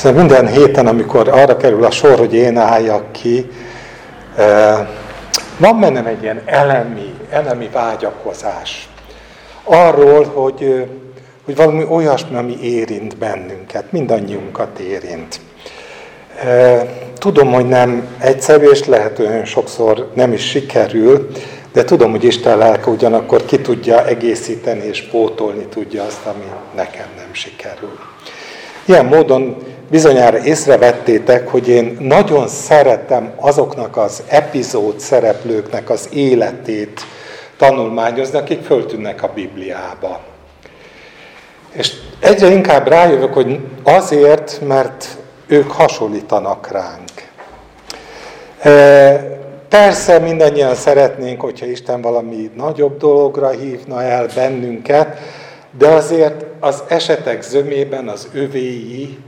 Szóval minden héten, amikor arra kerül a sor, hogy én álljak ki, van bennem egy ilyen elemi, elemi vágyakozás. Arról, hogy, hogy valami olyasmi, ami érint bennünket, mindannyiunkat érint. Tudom, hogy nem egyszerű, és lehet olyan sokszor nem is sikerül, de tudom, hogy Isten lelke ugyanakkor ki tudja egészíteni és pótolni tudja azt, ami nekem nem sikerül. Ilyen módon bizonyára észrevettétek, hogy én nagyon szeretem azoknak az epizód szereplőknek az életét tanulmányozni, akik föltűnnek a Bibliába. És egyre inkább rájövök, hogy azért, mert ők hasonlítanak ránk. E, persze mindannyian szeretnénk, hogyha Isten valami nagyobb dologra hívna el bennünket, de azért az esetek zömében az övéi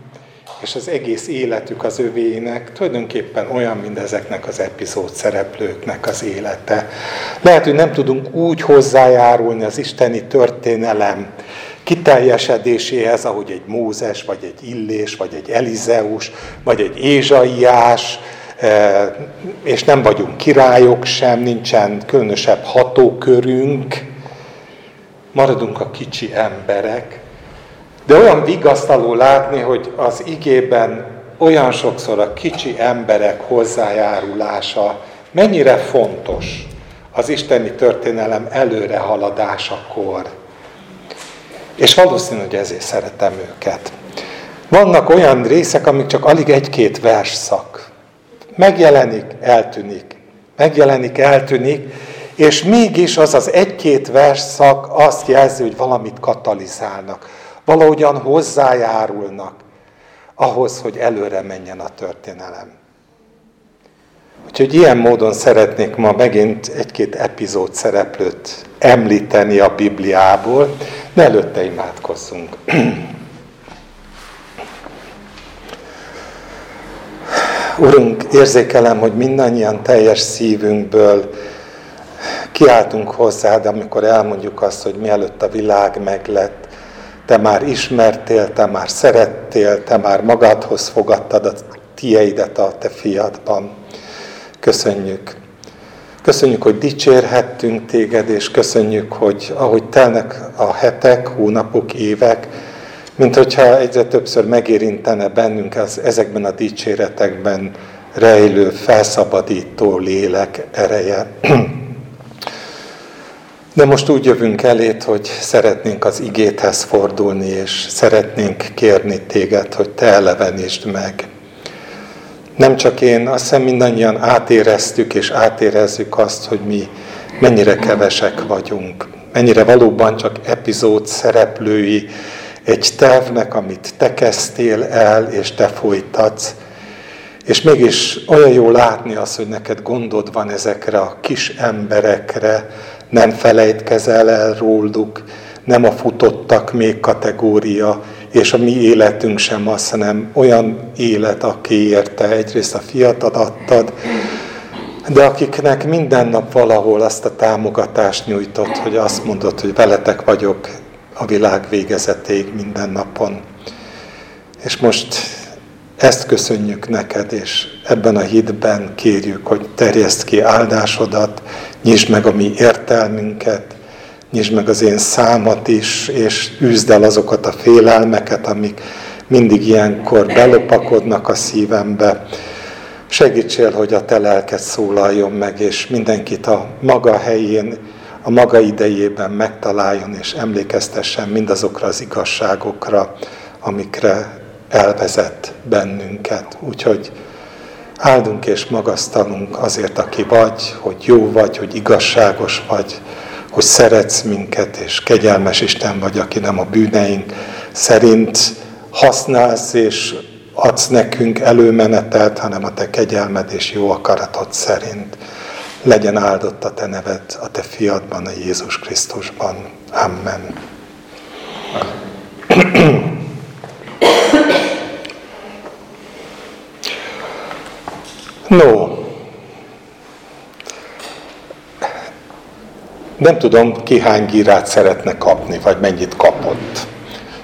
és az egész életük az övéinek tulajdonképpen olyan, mint ezeknek az epizód szereplőknek az élete. Lehet, hogy nem tudunk úgy hozzájárulni az isteni történelem kiteljesedéséhez, ahogy egy Mózes, vagy egy Illés, vagy egy Elizeus, vagy egy Ézsaiás, eh, és nem vagyunk királyok sem, nincsen különösebb hatókörünk, maradunk a kicsi emberek, de olyan vigasztaló látni, hogy az igében olyan sokszor a kicsi emberek hozzájárulása mennyire fontos az isteni történelem előrehaladásakor. És valószínű, hogy ezért szeretem őket. Vannak olyan részek, amik csak alig egy-két versszak. Megjelenik, eltűnik. Megjelenik, eltűnik, és mégis az az egy-két versszak azt jelzi, hogy valamit katalizálnak valahogyan hozzájárulnak ahhoz, hogy előre menjen a történelem. Úgyhogy ilyen módon szeretnék ma megint egy-két epizód szereplőt említeni a Bibliából, de előtte imádkozzunk. Urunk, érzékelem, hogy mindannyian teljes szívünkből kiáltunk hozzád, amikor elmondjuk azt, hogy mielőtt a világ meglett, te már ismertél, te már szerettél, te már magadhoz fogadtad a tieidet a te fiadban. Köszönjük. Köszönjük, hogy dicsérhettünk téged, és köszönjük, hogy ahogy telnek a hetek, hónapok, évek, mint hogyha egyre többször megérintene bennünk az, ezekben a dicséretekben rejlő, felszabadító lélek ereje. De most úgy jövünk elét, hogy szeretnénk az igéthez fordulni, és szeretnénk kérni téged, hogy te elevenítsd meg. Nem csak én, azt hiszem mindannyian átéreztük és átérezzük azt, hogy mi mennyire kevesek vagyunk. Mennyire valóban csak epizód szereplői egy tervnek, amit te kezdtél el, és te folytatsz. És mégis olyan jó látni azt, hogy neked gondod van ezekre a kis emberekre, nem felejtkezel el róluk, nem a futottak még kategória, és a mi életünk sem az, hanem olyan élet, aki érte egyrészt a fiatal adtad, de akiknek minden nap valahol azt a támogatást nyújtott, hogy azt mondod, hogy veletek vagyok a világ végezetéig minden napon. És most ezt köszönjük neked, és ebben a hitben kérjük, hogy terjeszt ki áldásodat, nyisd meg a mi értelmünket, nyisd meg az én számat is, és üzd el azokat a félelmeket, amik mindig ilyenkor belopakodnak a szívembe. Segítsél, hogy a te lelked szólaljon meg, és mindenkit a maga helyén, a maga idejében megtaláljon, és emlékeztessen mindazokra az igazságokra, amikre elvezet bennünket. Úgyhogy áldunk és magasztalunk azért, aki vagy, hogy jó vagy, hogy igazságos vagy, hogy szeretsz minket, és kegyelmes Isten vagy, aki nem a bűneink szerint használsz és adsz nekünk előmenetelt, hanem a te kegyelmed és jó akaratod szerint. Legyen áldott a te neved a te fiadban, a Jézus Krisztusban. Amen. Amen. No, nem tudom, ki hány gírát szeretne kapni, vagy mennyit kapott.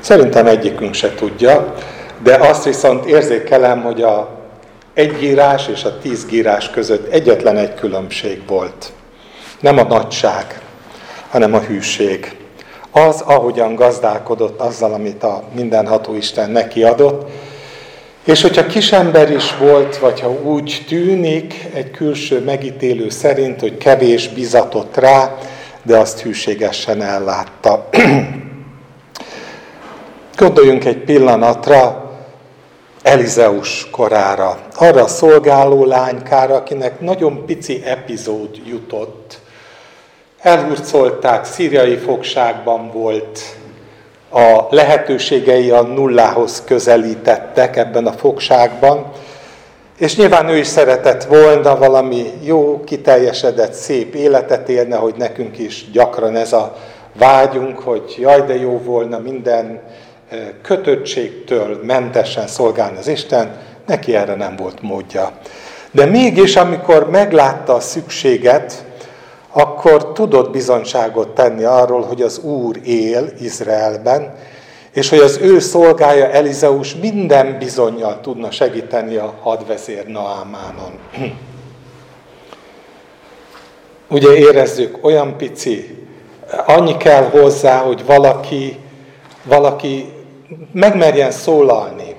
Szerintem egyikünk se tudja. De azt viszont érzékelem, hogy a egy gírás és a tíz gírás között egyetlen egy különbség volt. Nem a nagyság, hanem a hűség. Az, ahogyan gazdálkodott azzal, amit a mindenható Isten neki adott, és hogyha kisember is volt, vagy ha úgy tűnik egy külső megítélő szerint, hogy kevés bizatott rá, de azt hűségesen ellátta. Gondoljunk egy pillanatra Elizeus korára, arra a szolgáló lánykára, akinek nagyon pici epizód jutott. Elhurcolták, szíriai fogságban volt, a lehetőségei a nullához közelítettek ebben a fogságban, és nyilván ő is szeretett volna valami jó, kiteljesedett, szép életet élne, hogy nekünk is gyakran ez a vágyunk, hogy jaj, de jó volna minden eh, kötöttségtől mentesen szolgálni az Isten, neki erre nem volt módja. De mégis, amikor meglátta a szükséget, akkor tudott bizonyságot tenni arról, hogy az Úr él Izraelben, és hogy az ő szolgája Elizeus minden bizonyal tudna segíteni a hadvezér Naamánon. Ugye érezzük, olyan pici, annyi kell hozzá, hogy valaki, valaki megmerjen szólalni,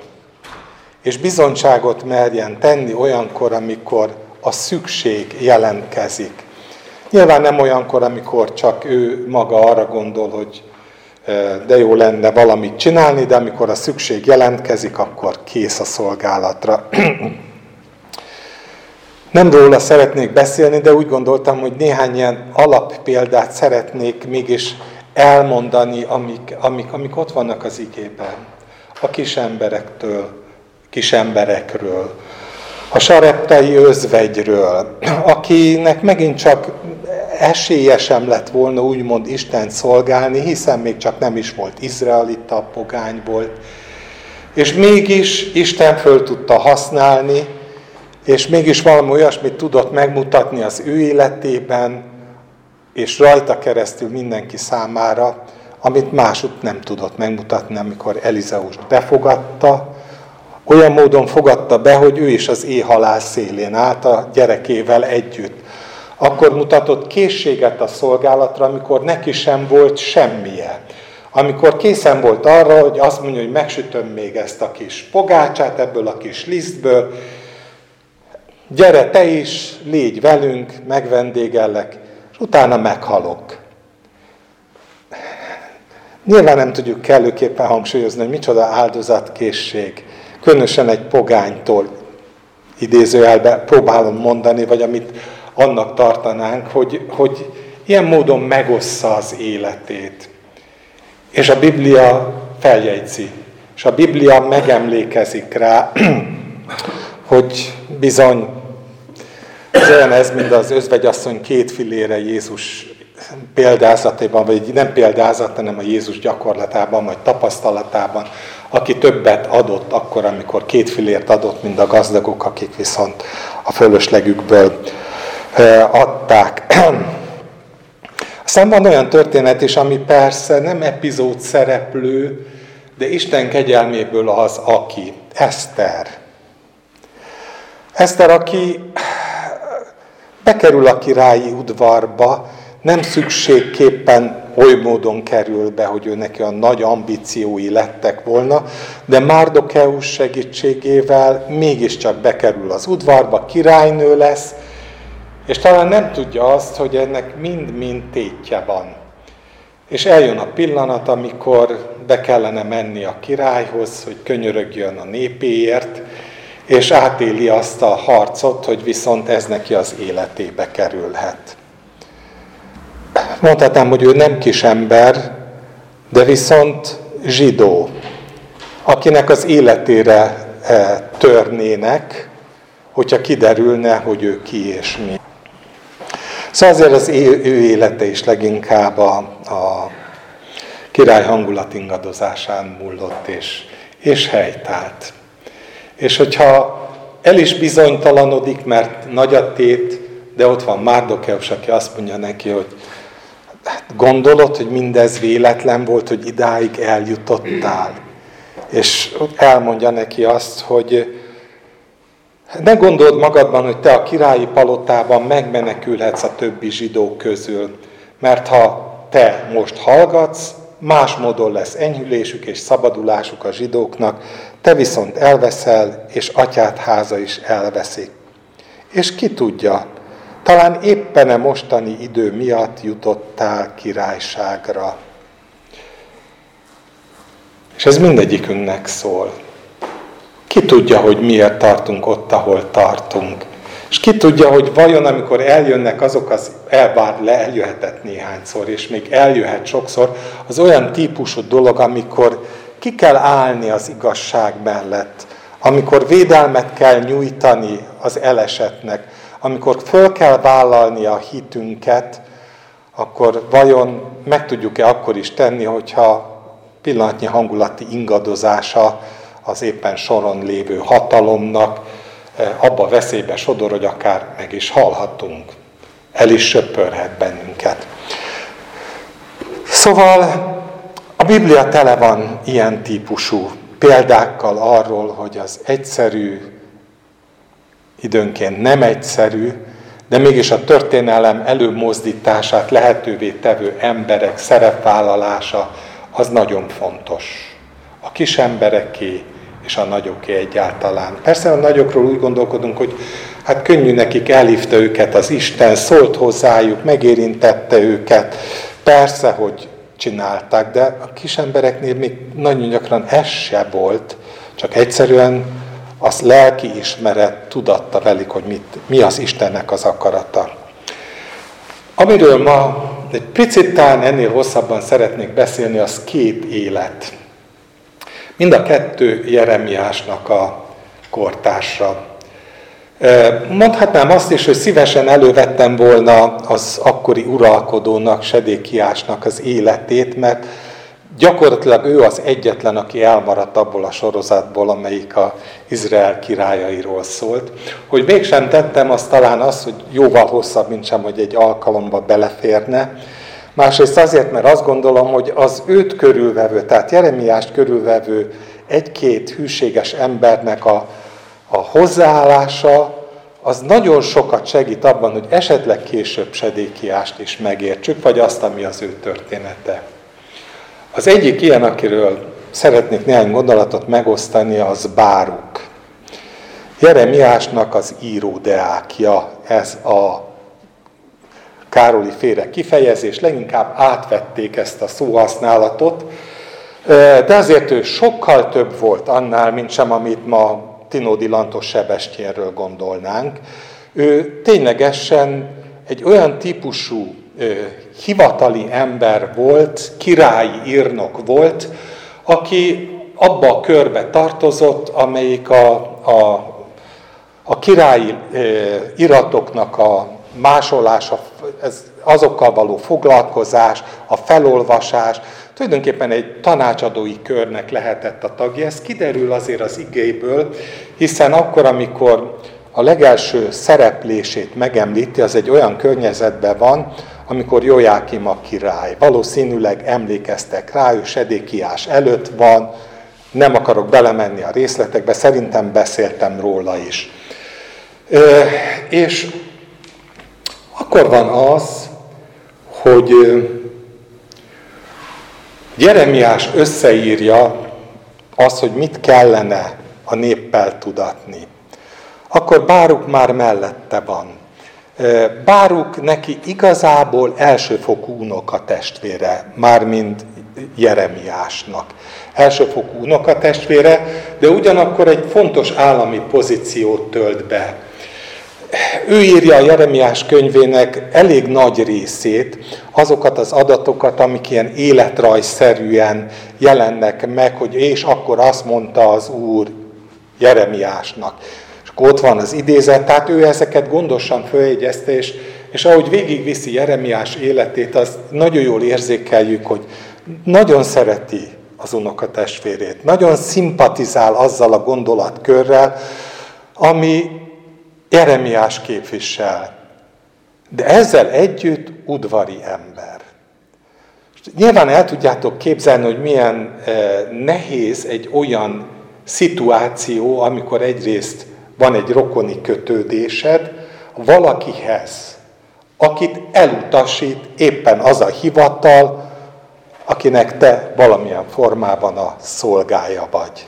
és bizonyságot merjen tenni olyankor, amikor a szükség jelentkezik. Nyilván nem olyankor, amikor csak ő maga arra gondol, hogy de jó lenne valamit csinálni, de amikor a szükség jelentkezik, akkor kész a szolgálatra. Nem róla szeretnék beszélni, de úgy gondoltam, hogy néhány ilyen alappéldát szeretnék mégis elmondani, amik, amik, amik ott vannak az igében. A kis emberektől, kis emberekről, a sareptai özvegyről, akinek megint csak esélye sem lett volna úgymond Isten szolgálni, hiszen még csak nem is volt izraelita, pogány volt. És mégis Isten föl tudta használni, és mégis valami olyasmit tudott megmutatni az ő életében, és rajta keresztül mindenki számára, amit másút nem tudott megmutatni, amikor Elizeust befogadta, olyan módon fogadta be, hogy ő is az éhalál szélén állt a gyerekével együtt akkor mutatott készséget a szolgálatra, amikor neki sem volt semmije. Amikor készen volt arra, hogy azt mondja, hogy megsütöm még ezt a kis pogácsát ebből a kis lisztből, gyere te is, légy velünk, megvendégellek, és utána meghalok. Nyilván nem tudjuk kellőképpen hangsúlyozni, hogy micsoda áldozatkészség, különösen egy pogánytól idézőjelbe próbálom mondani, vagy amit annak tartanánk, hogy, hogy ilyen módon megossza az életét. És a Biblia feljegyzi, és a Biblia megemlékezik rá, hogy bizony ez olyan ez, mint az özvegyasszony két filére Jézus példázatében, vagy nem példázat, hanem a Jézus gyakorlatában, vagy tapasztalatában, aki többet adott akkor, amikor két filért adott, mint a gazdagok, akik viszont a fölöslegükből adták. Aztán van olyan történet is, ami persze nem epizód szereplő, de Isten kegyelméből az, aki. Eszter. Eszter, aki bekerül a királyi udvarba, nem szükségképpen oly módon kerül be, hogy ő neki a nagy ambíciói lettek volna, de Márdokeus segítségével mégiscsak bekerül az udvarba, királynő lesz, és talán nem tudja azt, hogy ennek mind-mind tétje van. És eljön a pillanat, amikor be kellene menni a királyhoz, hogy könyörögjön a népéért, és átéli azt a harcot, hogy viszont ez neki az életébe kerülhet. Mondhatnám, hogy ő nem kis ember, de viszont zsidó, akinek az életére eh, törnének, hogyha kiderülne, hogy ő ki és mi. Szóval azért az ő élete is leginkább a, a király hangulat ingadozásán múlott és, és helytált. És hogyha el is bizonytalanodik, mert nagy a tét, de ott van Márdokeus, aki azt mondja neki, hogy gondolod, hogy mindez véletlen volt, hogy idáig eljutottál. és elmondja neki azt, hogy ne gondold magadban, hogy te a királyi palotában megmenekülhetsz a többi zsidó közül, mert ha te most hallgatsz, más módon lesz enyhülésük és szabadulásuk a zsidóknak, te viszont elveszel, és atyát háza is elveszik. És ki tudja, talán éppen a mostani idő miatt jutottál királyságra. És ez mindegyikünknek szól. Ki tudja, hogy miért tartunk ott, ahol tartunk. És ki tudja, hogy vajon amikor eljönnek azok az, elbár le, eljöhetett néhányszor, és még eljöhet sokszor, az olyan típusú dolog, amikor ki kell állni az igazság mellett, amikor védelmet kell nyújtani az elesetnek, amikor föl kell vállalni a hitünket, akkor vajon meg tudjuk-e akkor is tenni, hogyha pillanatnyi hangulati ingadozása az éppen soron lévő hatalomnak, eh, abba veszélybe sodor, hogy akár meg is halhatunk. El is söpörhet bennünket. Szóval a Biblia tele van ilyen típusú példákkal arról, hogy az egyszerű, időnként nem egyszerű, de mégis a történelem előmozdítását lehetővé tevő emberek szerepvállalása az nagyon fontos. A kis embereké és a nagyoké egyáltalán. Persze a nagyokról úgy gondolkodunk, hogy hát könnyű nekik elhívta őket az Isten, szólt hozzájuk, megérintette őket. Persze, hogy csinálták, de a kis embereknél még nagyon gyakran ez se volt, csak egyszerűen az lelki ismeret tudatta velük, hogy mit, mi az Istennek az akarata. Amiről ma egy picit talán ennél hosszabban szeretnék beszélni, az két élet. Mind a kettő Jeremiásnak a kortársa. Mondhatnám azt is, hogy szívesen elővettem volna az akkori uralkodónak, Sedékiásnak az életét, mert gyakorlatilag ő az egyetlen, aki elmaradt abból a sorozatból, amelyik a Izrael királyairól szólt. Hogy mégsem tettem, az talán az, hogy jóval hosszabb, mint sem, hogy egy alkalomba beleférne. Másrészt azért, mert azt gondolom, hogy az őt körülvevő, tehát Jeremiást körülvevő egy-két hűséges embernek a a hozzáállása az nagyon sokat segít abban, hogy esetleg később sedékiást is megértsük, vagy azt, ami az ő története. Az egyik ilyen, akiről szeretnék néhány gondolatot megosztani, az Báruk. Jeremiásnak az íródeákja, ez a Károli féle kifejezés, leginkább átvették ezt a szóhasználatot, de azért ő sokkal több volt annál, mint sem, amit ma Tinódi Lantos Sebestyénről gondolnánk. Ő ténylegesen egy olyan típusú hivatali ember volt, királyi írnok volt, aki abba a körbe tartozott, amelyik a, a, a királyi iratoknak a másolása, ez azokkal való foglalkozás, a felolvasás, tulajdonképpen egy tanácsadói körnek lehetett a tagja. Ez kiderül azért az igéből, hiszen akkor, amikor a legelső szereplését megemlíti, az egy olyan környezetben van, amikor Jójákim a király. Valószínűleg emlékeztek rá, ő Sedékiás előtt van, nem akarok belemenni a részletekbe, szerintem beszéltem róla is. Ö, és akkor van az, hogy Jeremiás összeírja azt, hogy mit kellene a néppel tudatni. Akkor Báruk már mellette van. Báruk neki igazából elsőfokú unoka testvére, mármint Jeremiásnak. Elsőfokú unoka testvére, de ugyanakkor egy fontos állami pozíciót tölt be. Ő írja a Jeremiás könyvének elég nagy részét, azokat az adatokat, amik ilyen életrajszerűen jelennek meg, hogy és akkor azt mondta az Úr Jeremiásnak. Ott van az idézet, tehát ő ezeket gondosan följegyezte, és, és ahogy végigviszi Jeremiás életét, az nagyon jól érzékeljük, hogy nagyon szereti az unokatestvérét, nagyon szimpatizál azzal a gondolatkörrel, ami Jeremiás képvisel, de ezzel együtt udvari ember. Nyilván el tudjátok képzelni, hogy milyen nehéz egy olyan szituáció, amikor egyrészt van egy rokoni kötődésed valakihez, akit elutasít éppen az a hivatal, akinek te valamilyen formában a szolgája vagy.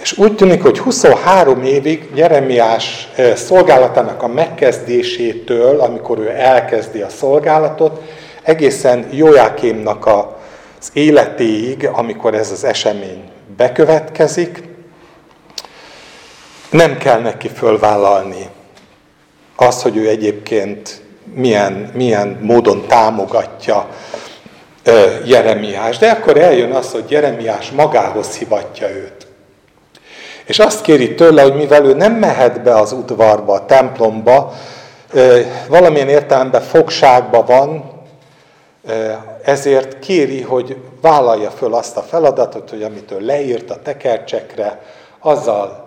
És úgy tűnik, hogy 23 évig Jeremiás szolgálatának a megkezdésétől, amikor ő elkezdi a szolgálatot, egészen Jójákémnak az életéig, amikor ez az esemény bekövetkezik, nem kell neki fölvállalni azt, hogy ő egyébként milyen, milyen módon támogatja Jeremiás. De akkor eljön az, hogy Jeremiás magához hivatja őt. És azt kéri tőle, hogy mivel ő nem mehet be az udvarba, a templomba, valamilyen értelemben fogságba van, ezért kéri, hogy vállalja föl azt a feladatot, hogy amit ő leírt a tekercsekre, azzal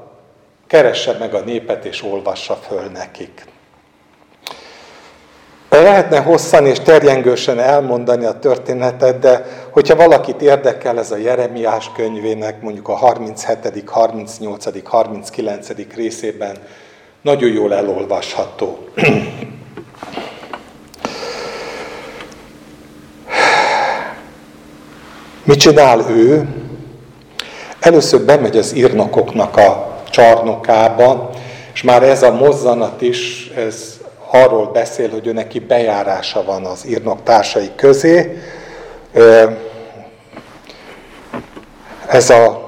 keresse meg a népet és olvassa föl nekik. Lehetne hosszan és terjengősen elmondani a történetet, de hogyha valakit érdekel ez a Jeremiás könyvének mondjuk a 37., 38., 39. részében, nagyon jól elolvasható. Mit csinál ő? Először bemegy az írnokoknak a csarnokába, és már ez a mozzanat is, ez arról beszél, hogy ő neki bejárása van az írnok társai közé. Ez a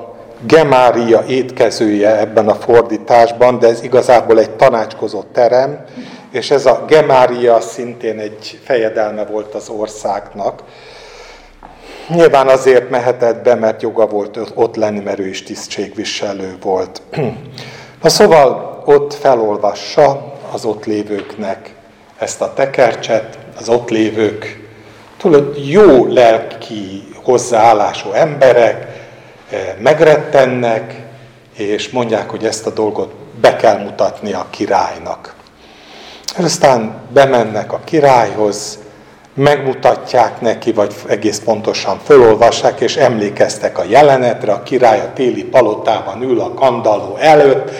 Gemária étkezője ebben a fordításban, de ez igazából egy tanácskozó terem, és ez a Gemária szintén egy fejedelme volt az országnak. Nyilván azért mehetett be, mert joga volt ott lenni, mert ő is tisztségviselő volt. Na szóval ott felolvassa az ott lévőknek ezt a tekercset, az ott lévők túl jó lelki hozzáállású emberek eh, megrettennek, és mondják, hogy ezt a dolgot be kell mutatni a királynak. Aztán bemennek a királyhoz, megmutatják neki, vagy egész pontosan fölolvassák, és emlékeztek a jelenetre, a király a téli palotában ül a kandalló előtt,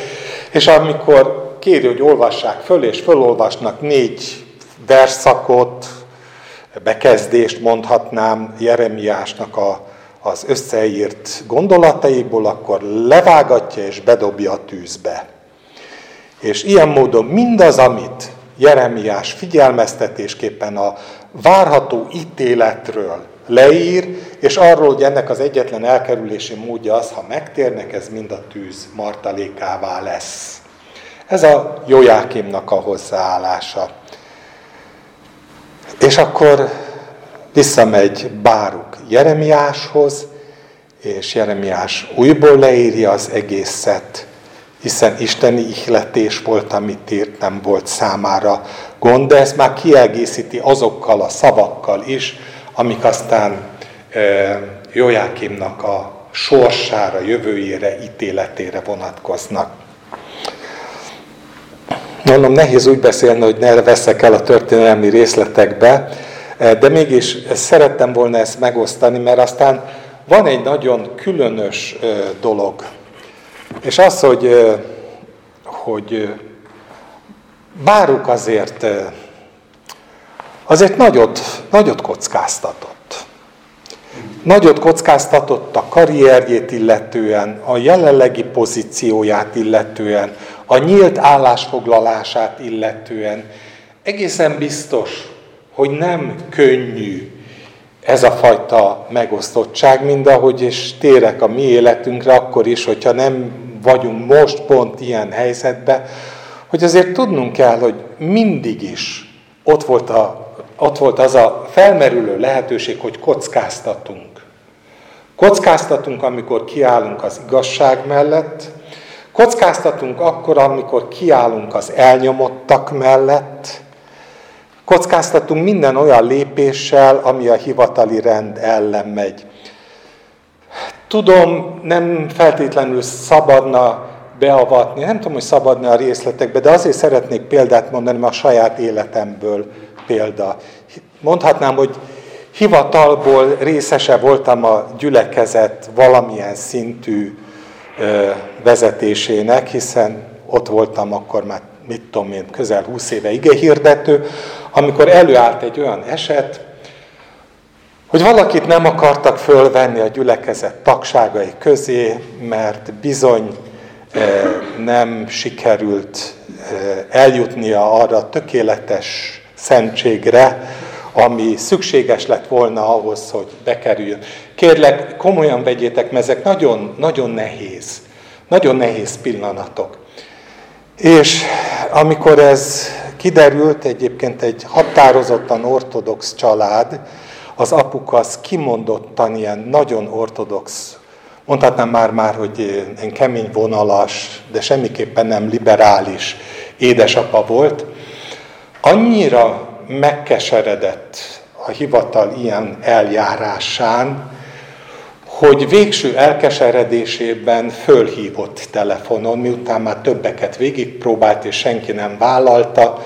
és amikor kéri, hogy olvassák föl, és fölolvasnak négy verszakot, bekezdést mondhatnám Jeremiásnak a, az összeírt gondolataiból, akkor levágatja és bedobja a tűzbe. És ilyen módon mindaz, amit Jeremiás figyelmeztetésképpen a várható ítéletről leír, és arról, hogy ennek az egyetlen elkerülési módja az, ha megtérnek, ez mind a tűz martalékává lesz. Ez a Jójákimnak a hozzáállása. És akkor visszamegy Báruk Jeremiáshoz, és Jeremiás újból leírja az egészet, hiszen isteni ihletés volt, amit írt, nem volt számára gond, de ezt már kiegészíti azokkal a szavakkal is, amik aztán e, Jójákimnak a sorsára, jövőjére, ítéletére vonatkoznak. Mondom, nehéz úgy beszélni, hogy ne veszek el a történelmi részletekbe, de mégis szerettem volna ezt megosztani, mert aztán van egy nagyon különös dolog. És az, hogy, hogy Báruk azért, azért nagyot, nagyot kockáztatott. Nagyot kockáztatott a karrierjét illetően, a jelenlegi pozícióját illetően, a nyílt állásfoglalását illetően. Egészen biztos, hogy nem könnyű ez a fajta megosztottság, mind ahogy és térek a mi életünkre, akkor is, hogyha nem vagyunk most pont ilyen helyzetben, hogy azért tudnunk kell, hogy mindig is ott volt, a, ott volt az a felmerülő lehetőség, hogy kockáztatunk. Kockáztatunk, amikor kiállunk az igazság mellett, kockáztatunk akkor, amikor kiállunk az elnyomottak mellett, kockáztatunk minden olyan lépéssel, ami a hivatali rend ellen megy. Tudom, nem feltétlenül szabadna beavatni, nem tudom, hogy szabadna a részletekbe, de azért szeretnék példát mondani, mert a saját életemből példa. Mondhatnám, hogy hivatalból részese voltam a gyülekezet valamilyen szintű vezetésének, hiszen ott voltam akkor már, mit tudom én, közel 20 éve igehirdető, amikor előállt egy olyan eset, hogy valakit nem akartak fölvenni a gyülekezet tagságai közé, mert bizony nem sikerült eljutnia arra a tökéletes szentségre, ami szükséges lett volna ahhoz, hogy bekerüljön. Kérlek, komolyan vegyétek, mert ezek nagyon, nagyon nehéz, nagyon nehéz pillanatok. És amikor ez kiderült, egyébként egy határozottan ortodox család, az apuk az kimondottan ilyen nagyon ortodox, mondhatnám már, már hogy egy kemény vonalas, de semmiképpen nem liberális édesapa volt, annyira megkeseredett a hivatal ilyen eljárásán, hogy végső elkeseredésében fölhívott telefonon, miután már többeket végigpróbált, és senki nem vállalta,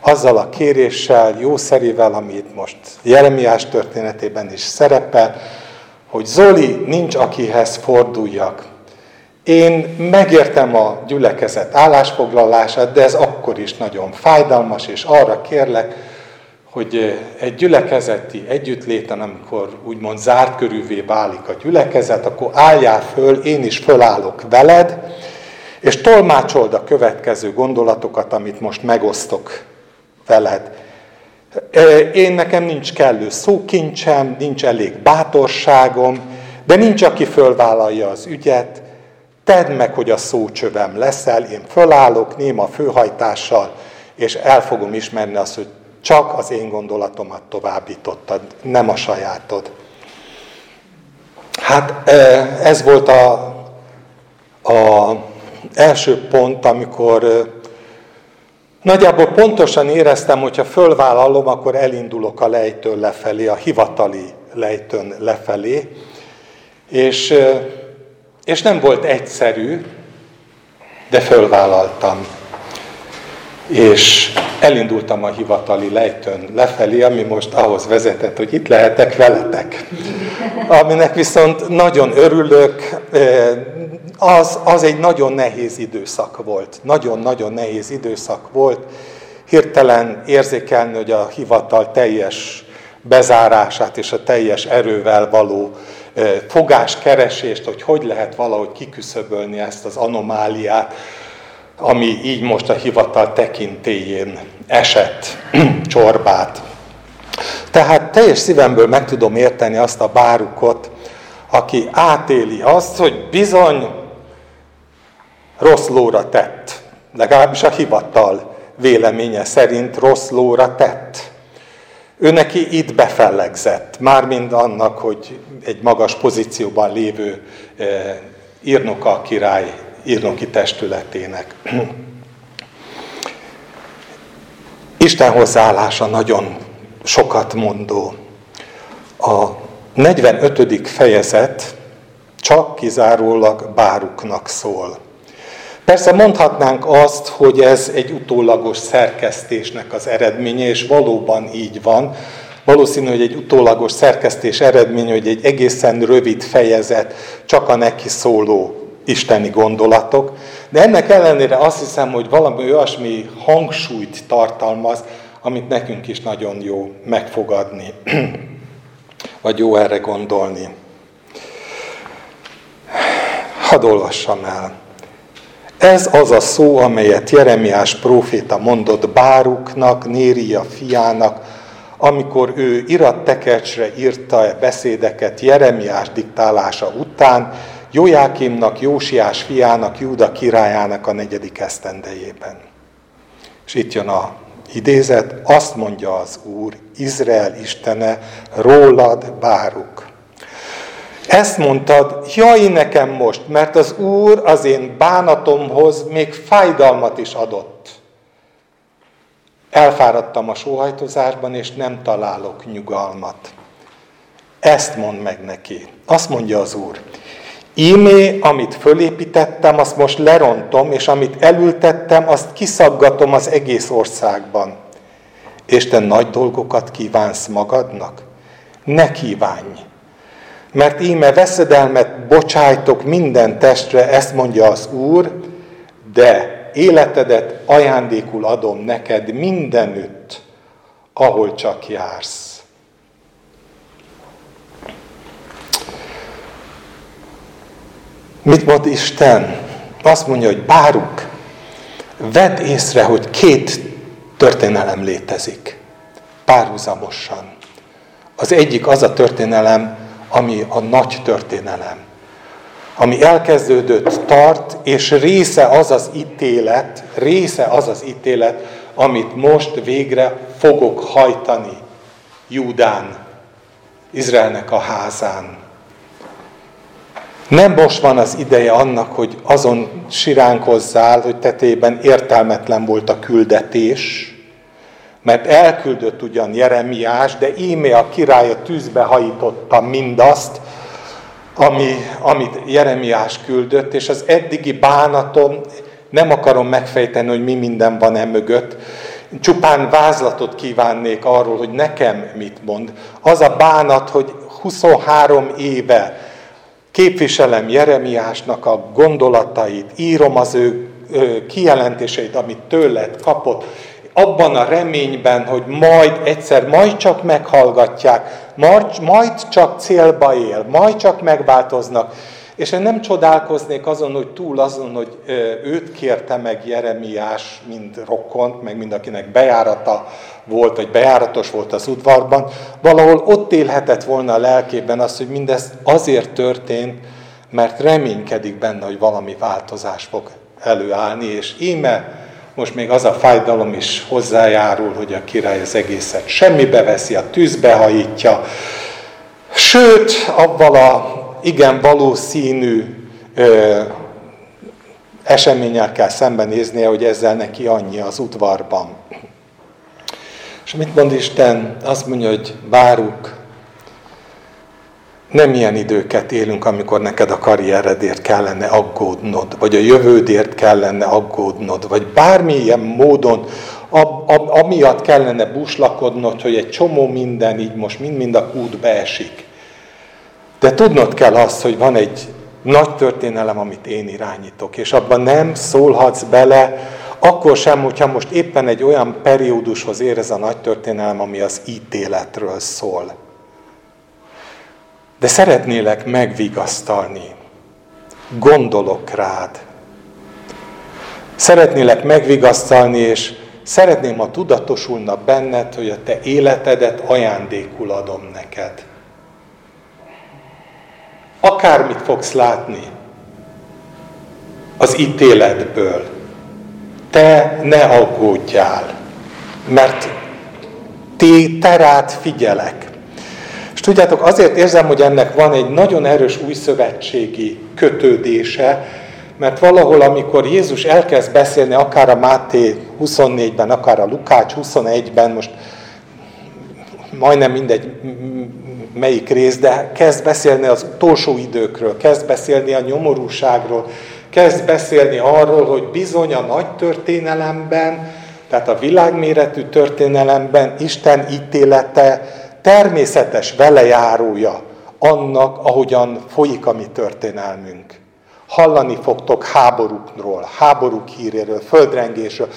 azzal a kéréssel, jószerivel, ami itt most Jeremiás történetében is szerepel, hogy Zoli, nincs akihez forduljak. Én megértem a gyülekezet állásfoglalását, de ez akkor is nagyon fájdalmas, és arra kérlek, hogy egy gyülekezeti együttléten, amikor úgymond zárt körülvé válik a gyülekezet, akkor álljál föl, én is fölállok veled, és tolmácsold a következő gondolatokat, amit most megosztok veled. Én nekem nincs kellő szókincsem, nincs elég bátorságom, de nincs, aki fölvállalja az ügyet. Tedd meg, hogy a szócsövem leszel, én fölállok néma főhajtással, és el fogom ismerni azt, hogy csak az én gondolatomat továbbítottad, nem a sajátod. Hát ez volt a, a első pont, amikor Nagyjából pontosan éreztem, hogy ha fölvállalom, akkor elindulok a lejtőn lefelé, a hivatali lejtőn lefelé. És, és nem volt egyszerű, de fölvállaltam. És elindultam a hivatali lejtőn lefelé, ami most ahhoz vezetett, hogy itt lehetek veletek. Aminek viszont nagyon örülök, az, az egy nagyon nehéz időszak volt. Nagyon-nagyon nehéz időszak volt. Hirtelen érzékelni, hogy a hivatal teljes bezárását és a teljes erővel való fogáskeresést, hogy hogy lehet valahogy kiküszöbölni ezt az anomáliát, ami így most a hivatal tekintélyén esett csorbát. Tehát teljes szívemből meg tudom érteni azt a bárukot, aki átéli azt, hogy bizony rossz lóra tett. Legalábbis a hivatal véleménye szerint rossz lóra tett. Ő neki itt befellegzett, mármint annak, hogy egy magas pozícióban lévő eh, írnoka király írnoki testületének. Isten hozzáállása nagyon sokat mondó. A 45. fejezet csak kizárólag báruknak szól. Persze mondhatnánk azt, hogy ez egy utólagos szerkesztésnek az eredménye, és valóban így van. Valószínű, hogy egy utólagos szerkesztés eredménye, hogy egy egészen rövid fejezet, csak a neki szóló isteni gondolatok, de ennek ellenére azt hiszem, hogy valami olyasmi hangsúlyt tartalmaz, amit nekünk is nagyon jó megfogadni, vagy jó erre gondolni. Hadd olvassam el. Ez az a szó, amelyet Jeremiás próféta mondott Báruknak, Néria fiának, amikor ő irattekecsre írta a beszédeket Jeremiás diktálása után, Jójákimnak, Jósiás fiának, Júda királyának a negyedik esztendejében. És itt jön a idézet, azt mondja az Úr, Izrael Istene, rólad báruk. Ezt mondtad, jaj nekem most, mert az Úr az én bánatomhoz még fájdalmat is adott. Elfáradtam a sóhajtozásban, és nem találok nyugalmat. Ezt mond meg neki. Azt mondja az Úr. Ímé, amit fölépítettem, azt most lerontom, és amit elültettem, azt kiszaggatom az egész országban. És te nagy dolgokat kívánsz magadnak? Ne kívánj! Mert íme veszedelmet bocsájtok minden testre, ezt mondja az Úr, de életedet ajándékul adom neked mindenütt, ahol csak jársz. Mit mond Isten? Azt mondja, hogy báruk, vedd észre, hogy két történelem létezik, párhuzamosan. Az egyik az a történelem, ami a nagy történelem, ami elkezdődött, tart, és része az az ítélet, része az az ítélet, amit most végre fogok hajtani Júdán, Izraelnek a házán. Nem most van az ideje annak, hogy azon siránkozzál, hogy tetében értelmetlen volt a küldetés, mert elküldött ugyan Jeremiás, de íme a király a tűzbe hajította mindazt, ami, amit Jeremiás küldött, és az eddigi bánatom, nem akarom megfejteni, hogy mi minden van e mögött, csupán vázlatot kívánnék arról, hogy nekem mit mond. Az a bánat, hogy 23 éve képviselem Jeremiásnak a gondolatait, írom az ő kijelentéseit, amit tőled kapott, abban a reményben, hogy majd egyszer, majd csak meghallgatják, majd, csak célba él, majd csak megváltoznak. És én nem csodálkoznék azon, hogy túl azon, hogy őt kérte meg Jeremiás, mind rokkont, meg mind akinek bejárata volt, vagy bejáratos volt az udvarban, valahol ott élhetett volna a lelkében az, hogy mindez azért történt, mert reménykedik benne, hogy valami változás fog előállni, és íme most még az a fájdalom is hozzájárul, hogy a király az egészet semmibe veszi, a tűzbe hajítja. Sőt, abban a igen valószínű ö, eseménnyel kell szembenéznie, hogy ezzel neki annyi az udvarban. És mit mond Isten? Azt mondja, hogy váruk, nem ilyen időket élünk, amikor neked a karrieredért kellene aggódnod, vagy a jövődért kellene aggódnod, vagy bármilyen módon amiatt kellene buslakodnod, hogy egy csomó minden így most mind-mind a kútbe esik. De tudnod kell azt, hogy van egy nagy történelem, amit én irányítok, és abban nem szólhatsz bele, akkor sem, hogyha most éppen egy olyan periódushoz ér ez a nagy történelem, ami az ítéletről szól. De szeretnélek megvigasztalni. Gondolok rád. Szeretnélek megvigasztalni, és szeretném, ha tudatosulna benned, hogy a te életedet ajándékul adom neked. Akármit fogsz látni az ítéletből, te ne aggódjál, mert ti terát figyelek. És tudjátok, azért érzem, hogy ennek van egy nagyon erős új szövetségi kötődése, mert valahol, amikor Jézus elkezd beszélni, akár a Máté 24-ben, akár a Lukács 21-ben, most majdnem mindegy melyik rész, de kezd beszélni az utolsó időkről, kezd beszélni a nyomorúságról, kezd beszélni arról, hogy bizony a nagy történelemben, tehát a világméretű történelemben Isten ítélete természetes velejárója annak, ahogyan folyik a mi történelmünk. Hallani fogtok háborúkról, háborúk híréről, földrengésről.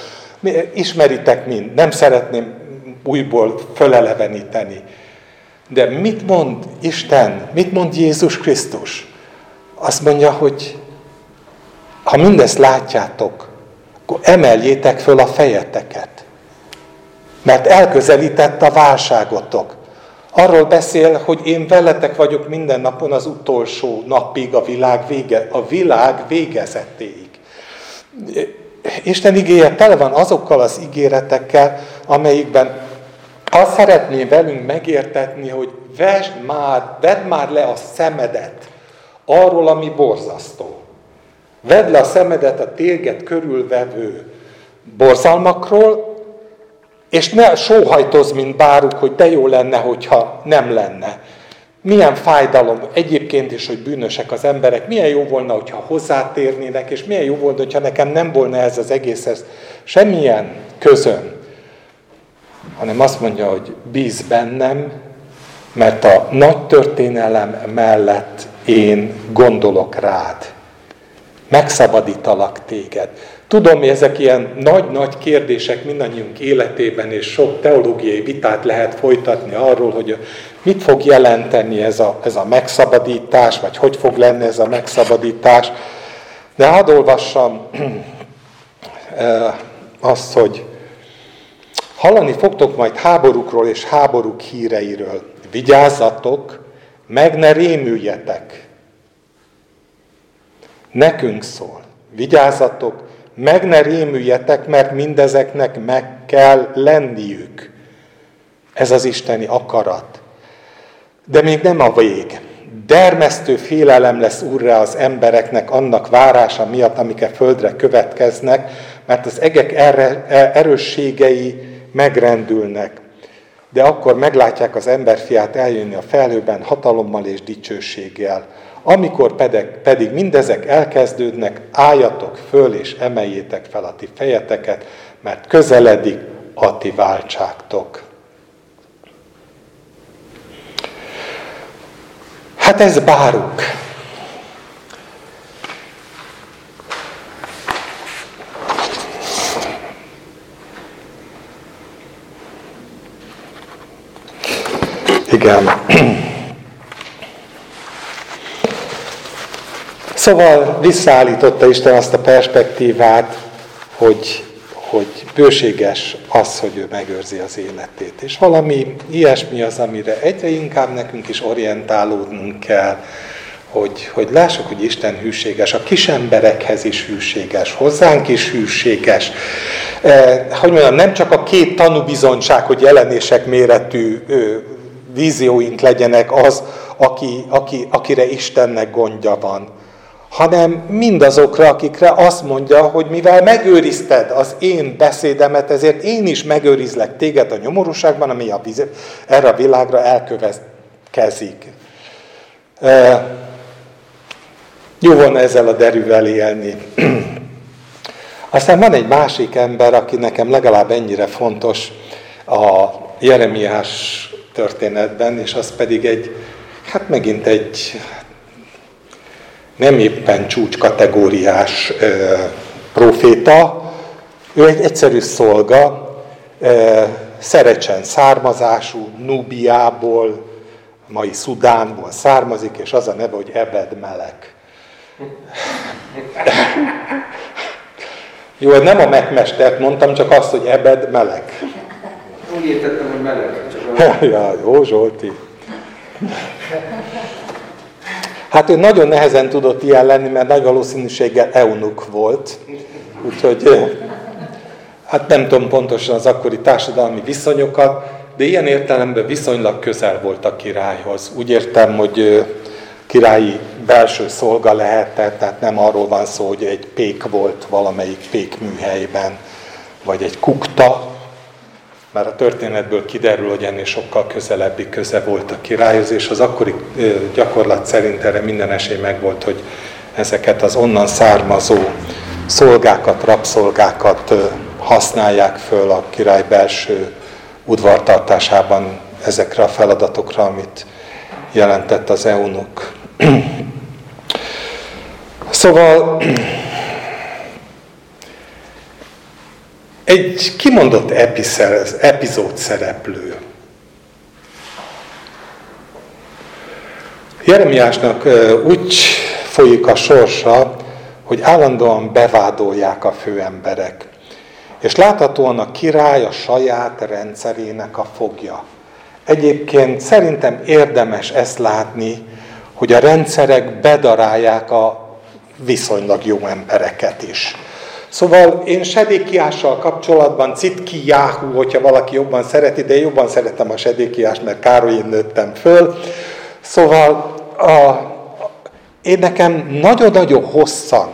Ismeritek mind, nem szeretném újból föleleveníteni. De mit mond Isten, mit mond Jézus Krisztus? Azt mondja, hogy ha mindezt látjátok, akkor emeljétek föl a fejeteket. Mert elközelített a válságotok. Arról beszél, hogy én veletek vagyok minden napon az utolsó napig, a világ, vége, a világ végezetéig. Isten igéje tele van azokkal az ígéretekkel, amelyikben azt szeretné velünk megértetni, hogy vesd már, vedd már le a szemedet arról, ami borzasztó. Vedd le a szemedet a téged körülvevő borzalmakról, és ne sóhajtozz, mint báruk, hogy de jó lenne, hogyha nem lenne. Milyen fájdalom egyébként is, hogy bűnösek az emberek, milyen jó volna, hogyha hozzátérnének, és milyen jó volna, hogyha nekem nem volna ez az egészhez semmilyen közöm hanem azt mondja, hogy bíz bennem, mert a nagy történelem mellett én gondolok rád. Megszabadítalak téged. Tudom, hogy ezek ilyen nagy-nagy kérdések mindannyiunk életében, és sok teológiai vitát lehet folytatni arról, hogy mit fog jelenteni ez a, ez a megszabadítás, vagy hogy fog lenni ez a megszabadítás. De hadd olvassam azt, hogy hallani fogtok majd háborúkról és háborúk híreiről. Vigyázzatok, meg ne rémüljetek. Nekünk szól. Vigyázzatok, meg ne rémüljetek, mert mindezeknek meg kell lenniük. Ez az isteni akarat. De még nem a vég. Dermesztő félelem lesz úrra az embereknek annak várása miatt, amik a földre következnek, mert az egek erősségei megrendülnek. De akkor meglátják az emberfiát eljönni a felhőben hatalommal és dicsőséggel. Amikor pedig, pedig mindezek elkezdődnek, álljatok föl és emeljétek fel a ti fejeteket, mert közeledik a ti váltságtok. Hát ez báruk. Igen. Szóval visszaállította Isten azt a perspektívát, hogy, hogy bőséges az, hogy ő megőrzi az életét. És valami ilyesmi az, amire egyre inkább nekünk is orientálódnunk kell, hogy, hogy lássuk, hogy Isten hűséges, a kis emberekhez is hűséges, hozzánk is hűséges. Eh, hogy mondjam, nem csak a két tanúbizonyság, hogy jelenések méretű vízióink legyenek az, aki, aki, akire Istennek gondja van, hanem mindazokra, akikre azt mondja, hogy mivel megőrizted az én beszédemet, ezért én is megőrizlek téged a nyomorúságban, ami a, erre a világra elkövetkezik. E, jó volna ezzel a derűvel élni. Aztán van egy másik ember, aki nekem legalább ennyire fontos a Jeremiás történetben, és az pedig egy, hát megint egy nem éppen csúcskategóriás ö, proféta, ő egy egyszerű szolga, ö, szerecsen származású, Nubiából, mai Szudánból származik, és az a neve, hogy Ebed Melek. Jó, nem a megmestert mondtam, csak azt, hogy Ebed Melek. Úgy értettem, hogy meleg. Ja, jó, Zsolti. Hát ő nagyon nehezen tudott ilyen lenni, mert nagy valószínűséggel eunuk volt. Úgyhogy hát nem tudom pontosan az akkori társadalmi viszonyokat, de ilyen értelemben viszonylag közel volt a királyhoz. Úgy értem, hogy királyi belső szolga lehetett, tehát nem arról van szó, hogy egy pék volt valamelyik pék műhelyben, vagy egy kukta, már a történetből kiderül, hogy ennél sokkal közelebbi köze volt a királyhoz, és az akkori gyakorlat szerint erre minden esély megvolt, hogy ezeket az onnan származó szolgákat, rabszolgákat használják föl a király belső udvartartásában ezekre a feladatokra, amit jelentett az EUNUK. Szóval egy kimondott epizód szereplő. Jeremiásnak úgy folyik a sorsa, hogy állandóan bevádolják a főemberek. És láthatóan a király a saját rendszerének a fogja. Egyébként szerintem érdemes ezt látni, hogy a rendszerek bedarálják a viszonylag jó embereket is. Szóval én Sedékiással kapcsolatban Citki Jáhú, hogyha valaki jobban szereti, de jobban szeretem a Sedékiást, mert Károlyén nőttem föl. Szóval a, én nekem nagyon-nagyon hosszan,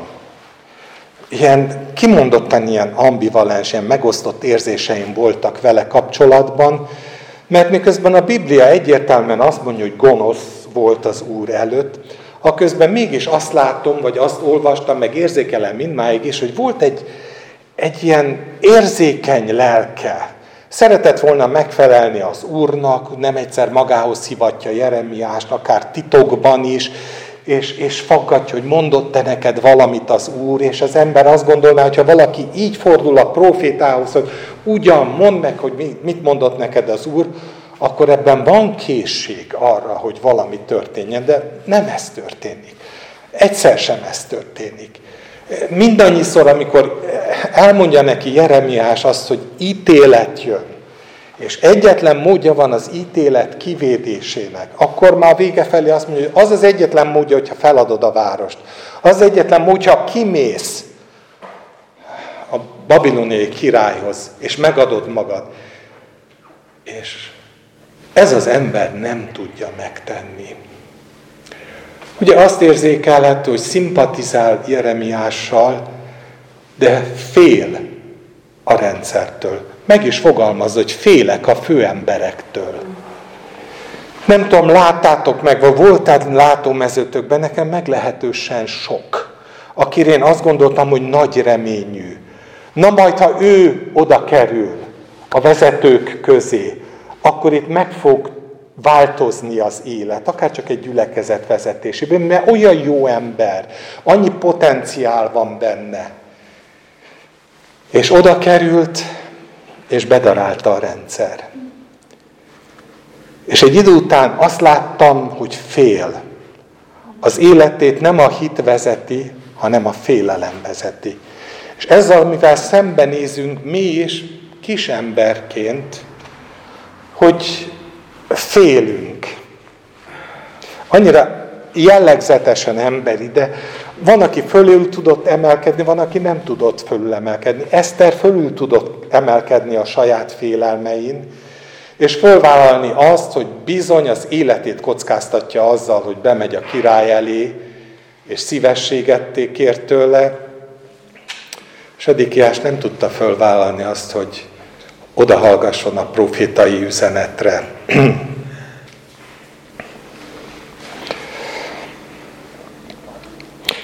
ilyen kimondottan ilyen ambivalens, ilyen megosztott érzéseim voltak vele kapcsolatban, mert miközben a Biblia egyértelműen azt mondja, hogy gonosz volt az Úr előtt, aközben mégis azt látom, vagy azt olvastam, meg érzékelem mindmáig is, hogy volt egy, egy ilyen érzékeny lelke, Szeretett volna megfelelni az Úrnak, nem egyszer magához hivatja Jeremiást, akár titokban is, és, és faggatja, hogy mondott-e neked valamit az Úr, és az ember azt gondolná, hogy valaki így fordul a profétához, hogy ugyan mondd meg, hogy mit mondott neked az Úr, akkor ebben van készség arra, hogy valami történjen, de nem ez történik. Egyszer sem ez történik. Mindannyiszor, amikor elmondja neki Jeremiás azt, hogy ítélet jön, és egyetlen módja van az ítélet kivédésének, akkor már vége felé azt mondja, hogy az az egyetlen módja, hogyha feladod a várost. Az, egyetlen módja, ha kimész a babiloniai királyhoz, és megadod magad. És ez az ember nem tudja megtenni. Ugye azt érzékelhető, hogy szimpatizál Jeremiással, de fél a rendszertől. Meg is fogalmazza, hogy félek a főemberektől. Nem tudom, láttátok meg, vagy voltál látómezőtökben, nekem meglehetősen sok, akire én azt gondoltam, hogy nagy reményű. Na majd, ha ő oda kerül a vezetők közé, akkor itt meg fog változni az élet, akár csak egy gyülekezet vezetésében, mert olyan jó ember, annyi potenciál van benne. És oda került, és bedarálta a rendszer. És egy idő után azt láttam, hogy fél. Az életét nem a hit vezeti, hanem a félelem vezeti. És ezzel, mivel szembenézünk mi is, kis emberként, hogy félünk. Annyira jellegzetesen emberi, de van, aki fölül tudott emelkedni, van, aki nem tudott fölül emelkedni. Eszter fölül tudott emelkedni a saját félelmein, és fölvállalni azt, hogy bizony az életét kockáztatja azzal, hogy bemegy a király elé, és szívességet kér tőle. Sedikiás nem tudta fölvállalni azt, hogy odahallgasson a profétai üzenetre.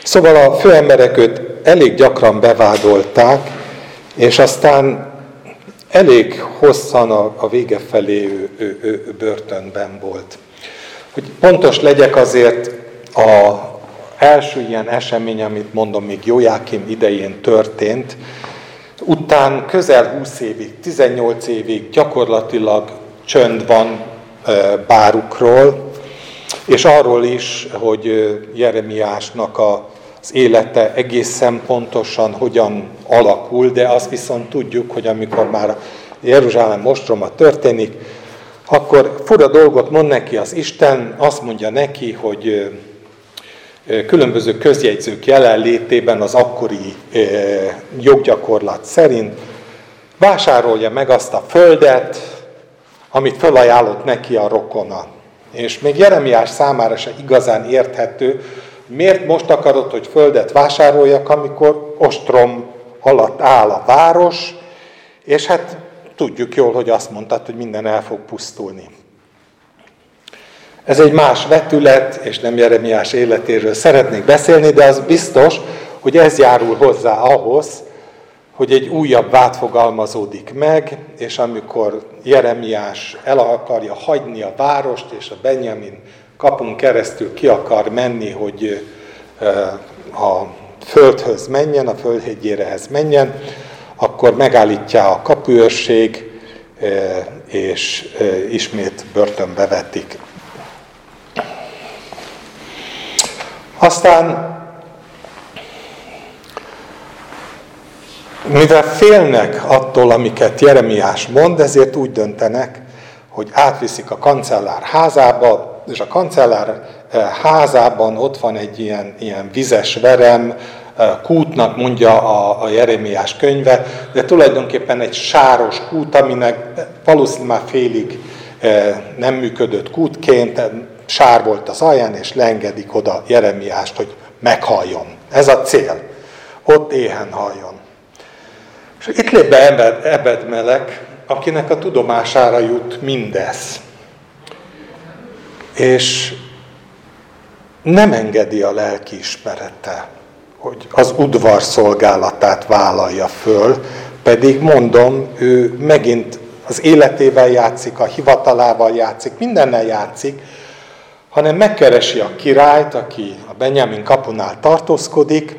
Szóval a főemberek őt elég gyakran bevádolták, és aztán elég hosszan a, a vége felé ő, ő, ő börtönben volt. Hogy pontos legyek azért a első ilyen esemény, amit mondom, még Jójákim idején történt, után közel 20 évig, 18 évig gyakorlatilag csönd van bárukról, és arról is, hogy Jeremiásnak az élete egészen pontosan hogyan alakul, de azt viszont tudjuk, hogy amikor már Jeruzsálem mostroma történik, akkor fura dolgot mond neki az Isten, azt mondja neki, hogy különböző közjegyzők jelenlétében az akkori joggyakorlat szerint vásárolja meg azt a földet, amit felajánlott neki a rokona. És még Jeremiás számára se igazán érthető, miért most akarod, hogy földet vásároljak, amikor ostrom alatt áll a város, és hát tudjuk jól, hogy azt mondtad, hogy minden el fog pusztulni. Ez egy más vetület, és nem Jeremiás életéről szeretnék beszélni, de az biztos, hogy ez járul hozzá ahhoz, hogy egy újabb vád fogalmazódik meg, és amikor Jeremiás el akarja hagyni a várost, és a Benjamin kapun keresztül ki akar menni, hogy a földhöz menjen, a földhegyérehez menjen, akkor megállítja a kapuőrség, és ismét börtönbe vetik. Aztán, mivel félnek attól, amiket Jeremiás mond, ezért úgy döntenek, hogy átviszik a kancellár házába, és a kancellár eh, házában ott van egy ilyen, ilyen vizes verem, eh, kútnak mondja a, a Jeremiás könyve, de tulajdonképpen egy sáros kút, aminek valószínűleg már félig eh, nem működött kútként, sár volt az alján, és lengedik oda Jeremiást, hogy meghalljon. Ez a cél. Ott éhen halljon. És itt lép be Ebed, Ebedmelek, akinek a tudomására jut mindez. És nem engedi a lelki ismerete, hogy az udvar szolgálatát vállalja föl, pedig mondom, ő megint az életével játszik, a hivatalával játszik, mindennel játszik, hanem megkeresi a királyt, aki a Benjamin kapunál tartózkodik,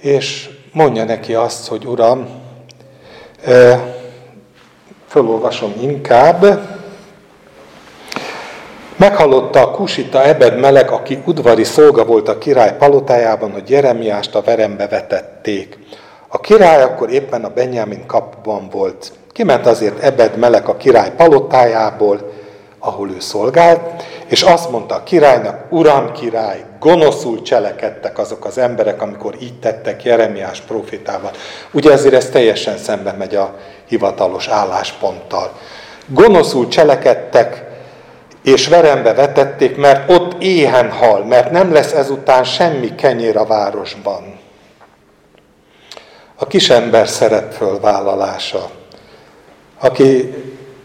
és mondja neki azt, hogy Uram, fölolvasom inkább, Meghallotta a kusita Ebed meleg, aki udvari szolga volt a király palotájában, hogy Jeremiást a verembe vetették. A király akkor éppen a Benjamin kapuban volt. Kiment azért Ebed meleg a király palotájából, ahol ő szolgált, és azt mondta a királynak, Uram király, gonoszul cselekedtek azok az emberek, amikor így tettek Jeremiás profétával. Ugye ezért ez teljesen szembe megy a hivatalos állásponttal. Gonoszul cselekedtek, és verembe vetették, mert ott éhen hal, mert nem lesz ezután semmi kenyér a városban. A kisember szerepfölvállalása, aki,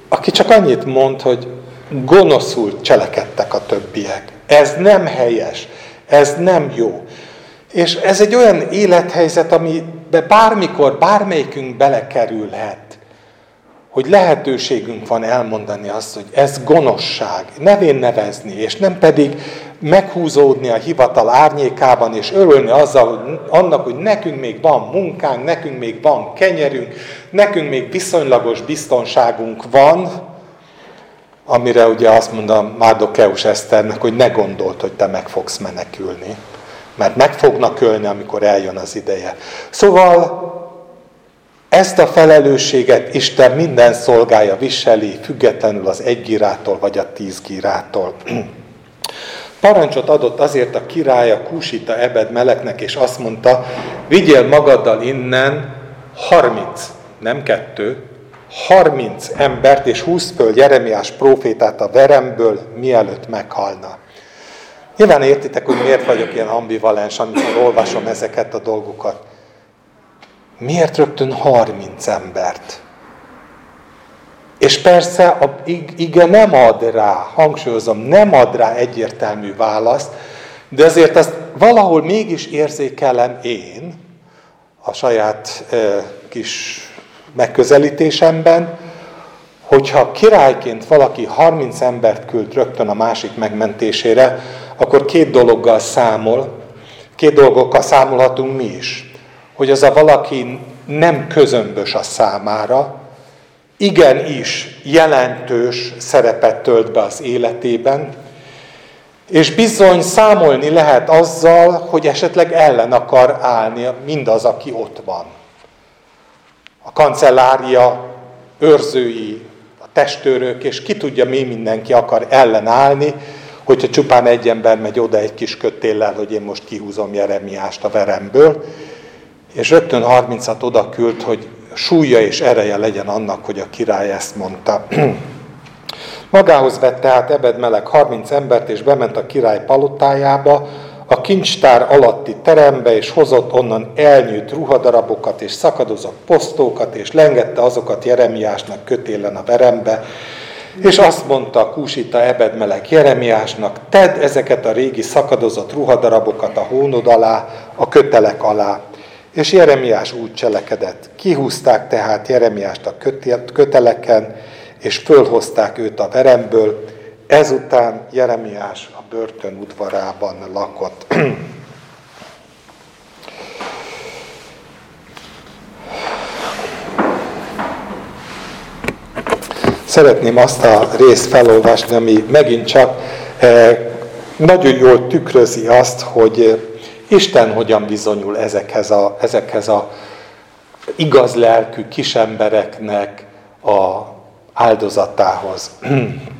aki csak annyit mond, hogy gonoszul cselekedtek a többiek. Ez nem helyes, ez nem jó. És ez egy olyan élethelyzet, amibe bármikor, bármelyikünk belekerülhet hogy lehetőségünk van elmondani azt, hogy ez gonoszság, nevén nevezni, és nem pedig meghúzódni a hivatal árnyékában, és örülni azzal, hogy annak, hogy nekünk még van munkánk, nekünk még van kenyerünk, nekünk még viszonylagos biztonságunk van, amire ugye azt mondom Márdokeus Eszternek, hogy ne gondolt, hogy te meg fogsz menekülni. Mert meg fognak ölni, amikor eljön az ideje. Szóval ezt a felelősséget Isten minden szolgája viseli, függetlenül az egy gírától vagy a tíz gírától. Parancsot adott azért a király a Kúsita Ebed meleknek, és azt mondta, vigyél magaddal innen 30, nem kettő, 30 embert, és húzd föl Jeremiás profétát a veremből, mielőtt meghalna. Nyilván értitek, hogy miért vagyok ilyen ambivalens, amikor olvasom ezeket a dolgokat. Miért rögtön 30 embert? És persze a ige nem ad rá, hangsúlyozom, nem ad rá egyértelmű választ, de azért azt valahol mégis érzékelem én, a saját e, kis megközelítésemben, hogyha királyként valaki 30 embert küld rögtön a másik megmentésére, akkor két dologgal számol, két dolgokkal számolhatunk mi is hogy az a valaki nem közömbös a számára, igenis jelentős szerepet tölt be az életében, és bizony számolni lehet azzal, hogy esetleg ellen akar állni mindaz, aki ott van. A kancellária őrzői, a testőrök, és ki tudja, mi mindenki akar ellenállni, hogyha csupán egy ember megy oda egy kis kötéllel, hogy én most kihúzom Jeremiást a veremből, és rögtön 30-at oda küld, hogy súlya és ereje legyen annak, hogy a király ezt mondta. Magához vette át Ebed meleg 30 embert, és bement a király palotájába, a kincstár alatti terembe, és hozott onnan elnyűjt ruhadarabokat, és szakadozott posztókat, és lengette azokat Jeremiásnak kötélen a verembe, és azt mondta a kúsita Ebedmelek Jeremiásnak, tedd ezeket a régi szakadozott ruhadarabokat a hónod alá, a kötelek alá, és Jeremiás úgy cselekedett. Kihúzták tehát Jeremiást a köteleken, és fölhozták őt a veremből. Ezután Jeremiás börtön udvarában lakott. Szeretném azt a részt felolvasni, ami megint csak eh, nagyon jól tükrözi azt, hogy Isten hogyan bizonyul ezekhez a, ezekhez a igaz lelkű kisembereknek a áldozatához.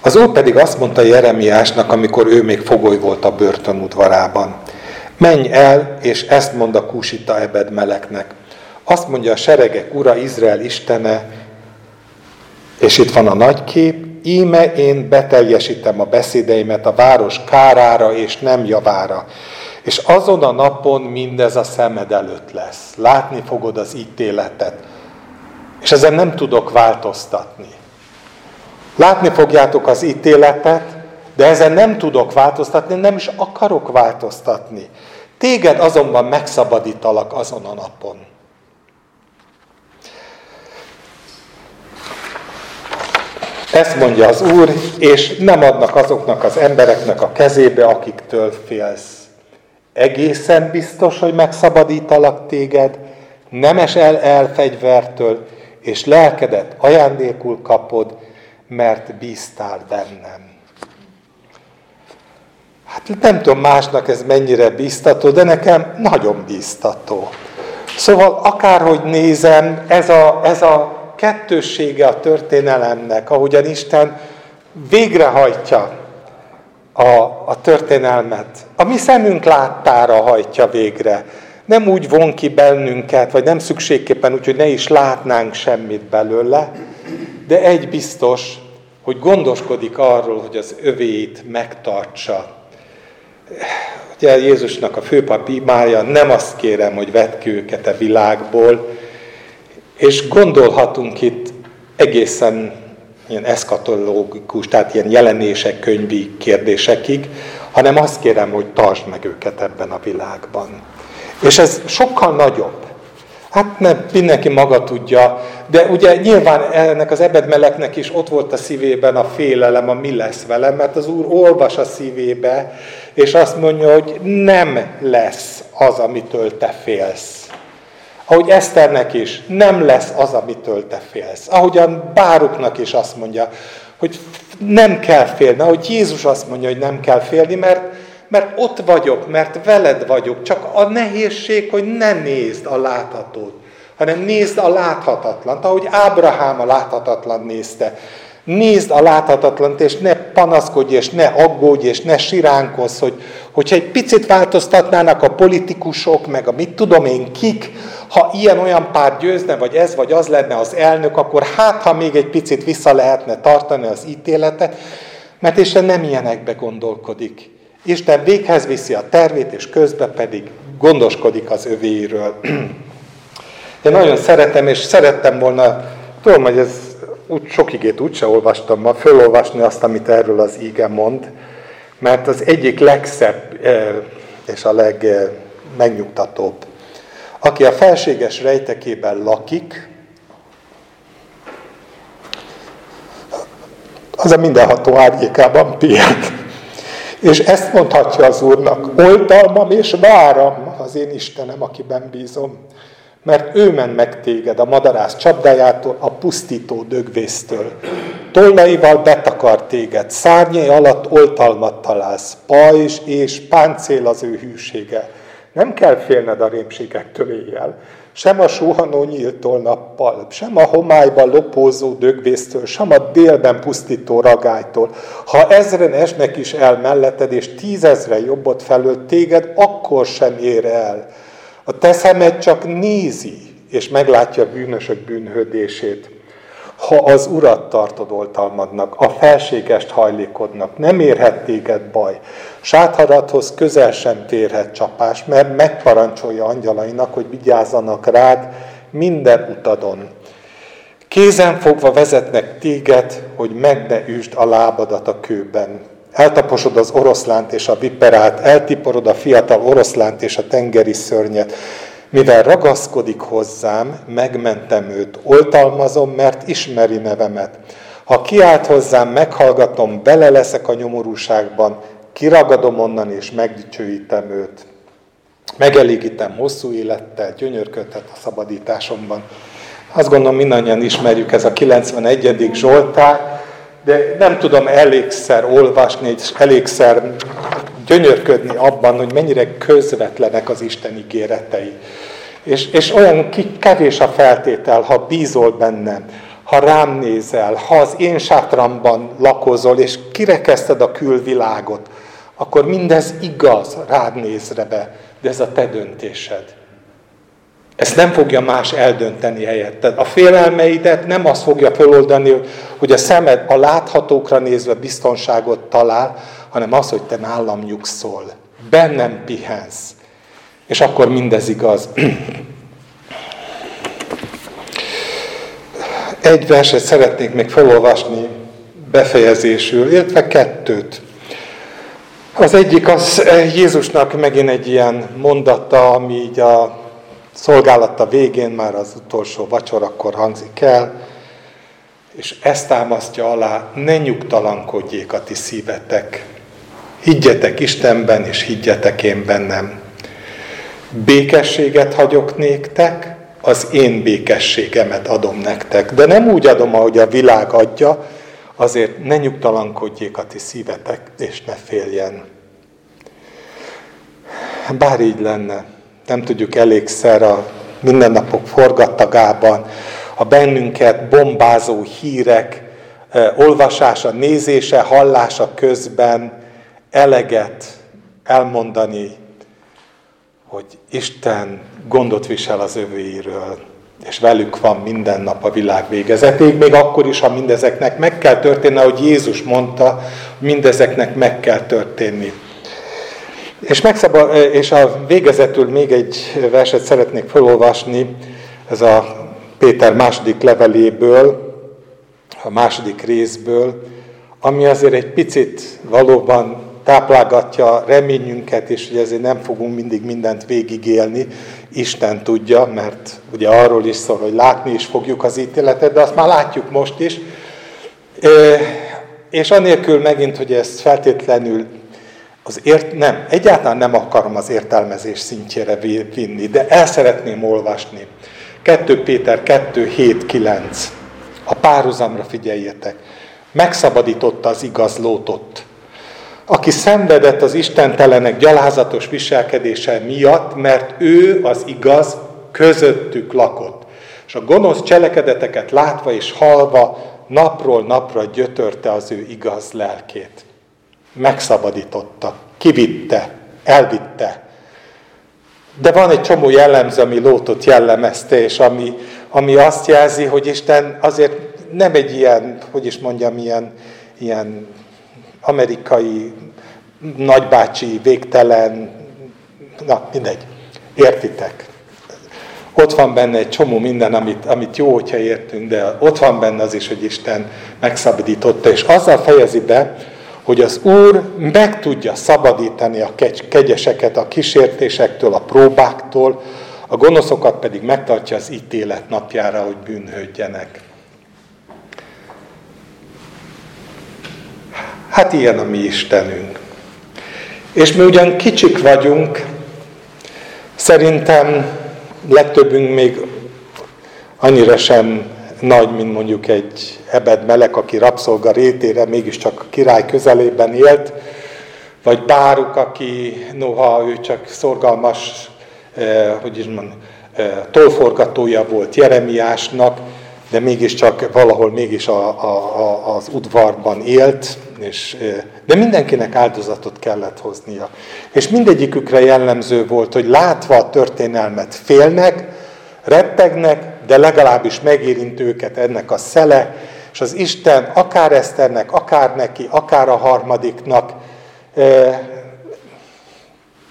Az Úr pedig azt mondta Jeremiásnak, amikor ő még fogoly volt a börtönudvarában. Menj el, és ezt mond a Kúsita Ebed meleknek. Azt mondja a seregek ura, Izrael istene, és itt van a nagy kép, íme én beteljesítem a beszédeimet a város kárára és nem javára. És azon a napon mindez a szemed előtt lesz. Látni fogod az ítéletet. És ezen nem tudok változtatni. Látni fogjátok az ítéletet, de ezen nem tudok változtatni, nem is akarok változtatni. Téged azonban megszabadítalak azon a napon. Ezt mondja az Úr, és nem adnak azoknak az embereknek a kezébe, akiktől félsz. Egészen biztos, hogy megszabadítalak téged, nem esel el fegyvertől, és lelkedet ajándékul kapod, mert bíztál bennem. Hát nem tudom másnak ez mennyire bíztató, de nekem nagyon bíztató. Szóval akárhogy nézem, ez a, ez a kettőssége a történelemnek, ahogyan Isten végrehajtja a, a történelmet. A mi szemünk láttára hajtja végre. Nem úgy von ki bennünket, vagy nem szükségképpen úgy, hogy ne is látnánk semmit belőle, de egy biztos, hogy gondoskodik arról, hogy az övéit megtartsa. Ugye Jézusnak a főpap imája, nem azt kérem, hogy vedd ki őket a világból, és gondolhatunk itt egészen ilyen eszkatológikus, tehát ilyen jelenések, könyvi kérdésekig, hanem azt kérem, hogy tartsd meg őket ebben a világban. És ez sokkal nagyobb. Hát nem, mindenki maga tudja, de ugye nyilván ennek az ebedmeleknek is ott volt a szívében a félelem, a mi lesz velem, mert az Úr olvas a szívébe, és azt mondja, hogy nem lesz az, amitől te félsz. Ahogy Eszternek is, nem lesz az, amitől te félsz. Ahogyan Báruknak is azt mondja, hogy nem kell félni. Ahogy Jézus azt mondja, hogy nem kell félni, mert, mert ott vagyok, mert veled vagyok. Csak a nehézség, hogy ne nézd a láthatót, hanem nézd a láthatatlant, ahogy Ábrahám a láthatatlan nézte. Nézd a láthatatlant, és ne panaszkodj, és ne aggódj, és ne siránkozz, hogy, hogyha egy picit változtatnának a politikusok, meg a mit tudom én kik, ha ilyen-olyan pár győzne, vagy ez vagy az lenne az elnök, akkor hát, ha még egy picit vissza lehetne tartani az ítéletet, mert Isten nem ilyenekbe gondolkodik. Isten véghez viszi a tervét, és közben pedig gondoskodik az övéiről. Én nagyon szeretem, és szerettem volna, tudom, hogy ez úgy sok igét úgyse olvastam ma, fölolvasni azt, amit erről az íge mond, mert az egyik legszebb eh, és a legmegnyugtatóbb. Aki a felséges rejtekében lakik, az a mindenható árnyékában pihen. És ezt mondhatja az Úrnak, oltalmam és váram az én Istenem, akiben bízom. Mert ő ment meg téged a madarász csapdájától, a pusztító dögvésztől. Tollaival betakar téged, szárnyai alatt oltalmat találsz, pajzs és páncél az ő hűsége. Nem kell félned a rémségektől éjjel, sem a suhanó nyíltól nappal, sem a homályban lopózó dögvésztől, sem a délben pusztító ragálytól. Ha ezren esnek is el melletted, és tízezre jobbot felől téged, akkor sem ér el. A te szemed csak nézi, és meglátja bűnösök bűnhődését. Ha az urat tartod oltalmadnak, a felségest hajlékodnak, nem érhet téged baj. Sátharadhoz közel sem térhet csapás, mert megparancsolja angyalainak, hogy vigyázzanak rád minden utadon. Kézen fogva vezetnek téged, hogy meg ne üsd a lábadat a kőben. Eltaposod az oroszlánt és a viperát, eltiporod a fiatal oroszlánt és a tengeri szörnyet. Mivel ragaszkodik hozzám, megmentem őt, oltalmazom, mert ismeri nevemet. Ha kiált hozzám, meghallgatom, bele leszek a nyomorúságban, kiragadom onnan és megdicsőítem őt. Megelégítem hosszú élettel, gyönyörködhet a szabadításomban. Azt gondolom, mindannyian ismerjük ez a 91. Zsoltár, de nem tudom elégszer olvasni, és elégszer gyönyörködni abban, hogy mennyire közvetlenek az Isten ígéretei. És, és olyan kevés a feltétel, ha bízol bennem, ha rám nézel, ha az én sátramban lakozol, és kirekeszted a külvilágot, akkor mindez igaz, rád nézre be, de ez a te döntésed. Ezt nem fogja más eldönteni helyetted. A félelmeidet nem azt fogja feloldani, hogy a szemed a láthatókra nézve biztonságot talál, hanem az, hogy te nálam nyugszol. Bennem pihensz. És akkor mindez igaz. Egy verset szeretnék még felolvasni befejezésül, illetve kettőt. Az egyik az Jézusnak megint egy ilyen mondata, ami így a szolgálata végén már az utolsó vacsorakor hangzik el, és ezt támasztja alá, ne nyugtalankodjék a ti szívetek. Higgyetek Istenben, és higgyetek én bennem. Békességet hagyok néktek, az én békességemet adom nektek. De nem úgy adom, ahogy a világ adja, azért ne nyugtalankodjék a ti szívetek, és ne féljen. Bár így lenne, nem tudjuk elégszer a mindennapok forgattagában a bennünket bombázó hírek olvasása, nézése, hallása közben eleget elmondani, hogy Isten gondot visel az övéiről, és velük van minden nap a világ végezetéig, még akkor is, ha mindezeknek meg kell történni, ahogy Jézus mondta, mindezeknek meg kell történni. És, megszaba, és a végezetül még egy verset szeretnék felolvasni, ez a Péter második leveléből, a második részből, ami azért egy picit valóban táplálgatja reményünket, és hogy ezért nem fogunk mindig mindent végigélni, Isten tudja, mert ugye arról is szól, hogy látni is fogjuk az ítéletet, de azt már látjuk most is. És anélkül megint, hogy ezt feltétlenül az ért, nem, egyáltalán nem akarom az értelmezés szintjére vinni, de el szeretném olvasni. 2 Péter 2, 7, 9. A párhuzamra figyeljetek. Megszabadította az igaz lótot, aki szenvedett az istentelenek gyalázatos viselkedése miatt, mert ő az igaz közöttük lakott. És a gonosz cselekedeteket látva és halva napról napra gyötörte az ő igaz lelkét. Megszabadította, kivitte, elvitte. De van egy csomó jellemző, ami Lótot jellemezte, és ami, ami azt jelzi, hogy Isten azért nem egy ilyen, hogy is mondjam, ilyen, ilyen amerikai nagybácsi, végtelen, na mindegy, értitek. Ott van benne egy csomó minden, amit, amit jó, hogyha értünk, de ott van benne az is, hogy Isten megszabadította, és azzal fejezi be, hogy az Úr meg tudja szabadítani a kegyeseket a kísértésektől, a próbáktól, a gonoszokat pedig megtartja az ítélet napjára, hogy bűnhődjenek. Hát ilyen a mi Istenünk. És mi ugyan kicsik vagyunk, szerintem legtöbbünk még annyira sem nagy, mint mondjuk egy Ebed Melek, aki rabszolga rétére mégiscsak a király közelében élt, vagy Báruk, aki noha ő csak szorgalmas, eh, hogy is mondjam, eh, tolforgatója volt Jeremiásnak, de mégiscsak valahol mégis a, a, a, az udvarban élt, és, de mindenkinek áldozatot kellett hoznia. És mindegyikükre jellemző volt, hogy látva a történelmet félnek, rettegnek, de legalábbis megérint őket ennek a szele, és az Isten akár Eszternek, akár neki, akár a harmadiknak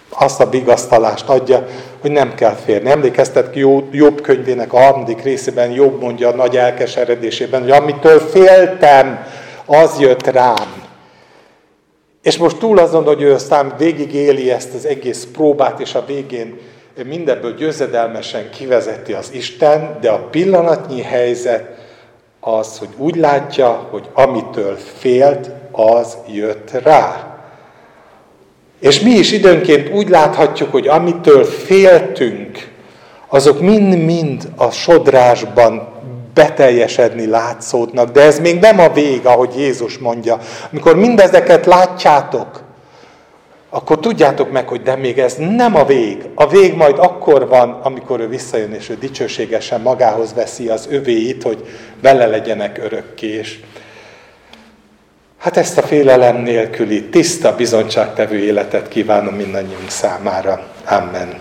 azt a vigasztalást adja, hogy nem kell férni. Emlékeztet ki Jobb könyvének a harmadik részében Jobb mondja a nagy elkeseredésében, hogy amitől féltem, az jött rám. És most túl azon, hogy ő aztán végig éli ezt az egész próbát, és a végén mindebből győzedelmesen kivezeti az Isten, de a pillanatnyi helyzet az, hogy úgy látja, hogy amitől félt, az jött rá. És mi is időnként úgy láthatjuk, hogy amitől féltünk, azok mind-mind a sodrásban beteljesedni látszódnak. De ez még nem a vég, ahogy Jézus mondja. Amikor mindezeket látjátok, akkor tudjátok meg, hogy de még ez nem a vég. A vég majd akkor van, amikor ő visszajön, és ő dicsőségesen magához veszi az övéit, hogy vele legyenek örökké. És Hát ezt a félelem nélküli, tiszta, bizonyságtevő életet kívánom mindannyiunk számára. Amen.